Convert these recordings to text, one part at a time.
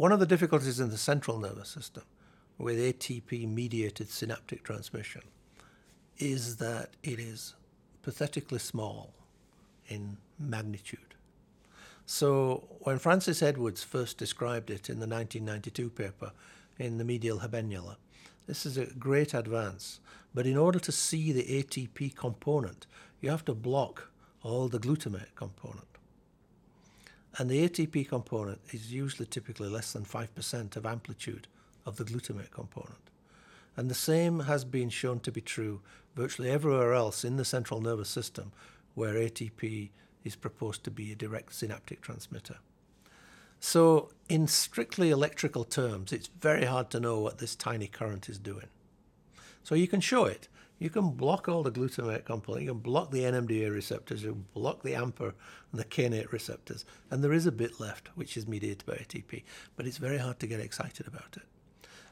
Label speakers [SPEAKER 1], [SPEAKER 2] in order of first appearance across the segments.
[SPEAKER 1] one of the difficulties in the central nervous system with ATP mediated synaptic transmission is that it is pathetically small in magnitude. So when Frances Edwards first described it in the 1992 paper in the medial habenula, this is a great advance. But in order to see the ATP component, you have to block all the glutamate component. And the ATP component is usually typically less than 5% of amplitude of the glutamate component. And the same has been shown to be true virtually everywhere else in the central nervous system where ATP is proposed to be a direct synaptic transmitter. So, in strictly electrical terms, it's very hard to know what this tiny current is doing. So, you can show it. You can block all the glutamate component, you can block the NMDA receptors, you block the AMPA and the kainate receptors, and there is a bit left which is mediated by ATP, but it's very hard to get excited about it.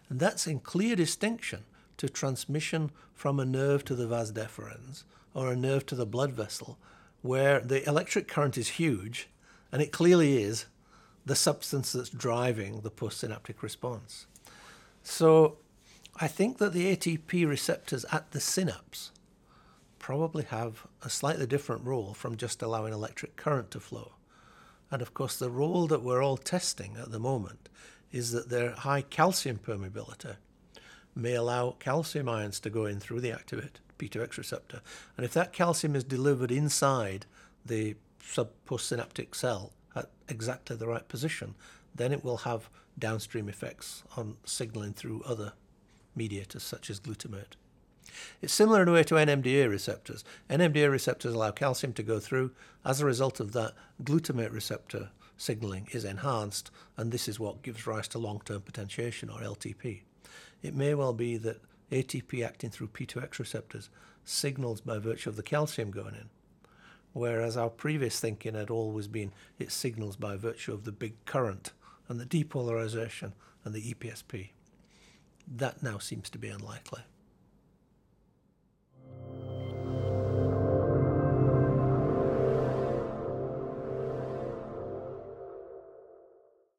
[SPEAKER 1] And that's in clear distinction to transmission from a nerve to the vas deferens or a nerve to the blood vessel, where the electric current is huge, and it clearly is the substance that's driving the postsynaptic response. So I think that the ATP receptors at the synapse probably have a slightly different role from just allowing electric current to flow. And of course, the role that we're all testing at the moment is that their high calcium permeability may allow calcium ions to go in through the activated P2X receptor. And if that calcium is delivered inside the sub postsynaptic cell at exactly the right position, then it will have downstream effects on signaling through other mediators such as glutamate. It's similar in a way to NMDA receptors. NMDA receptors allow calcium to go through. As a result of that, glutamate receptor signaling is enhanced, and this is what gives rise to long term potentiation or LTP. It may well be that ATP acting through P2X receptors signals by virtue of the calcium going in, whereas our previous thinking had always been it signals by virtue of the big current and the depolarization and the EPSP. That now seems to be unlikely.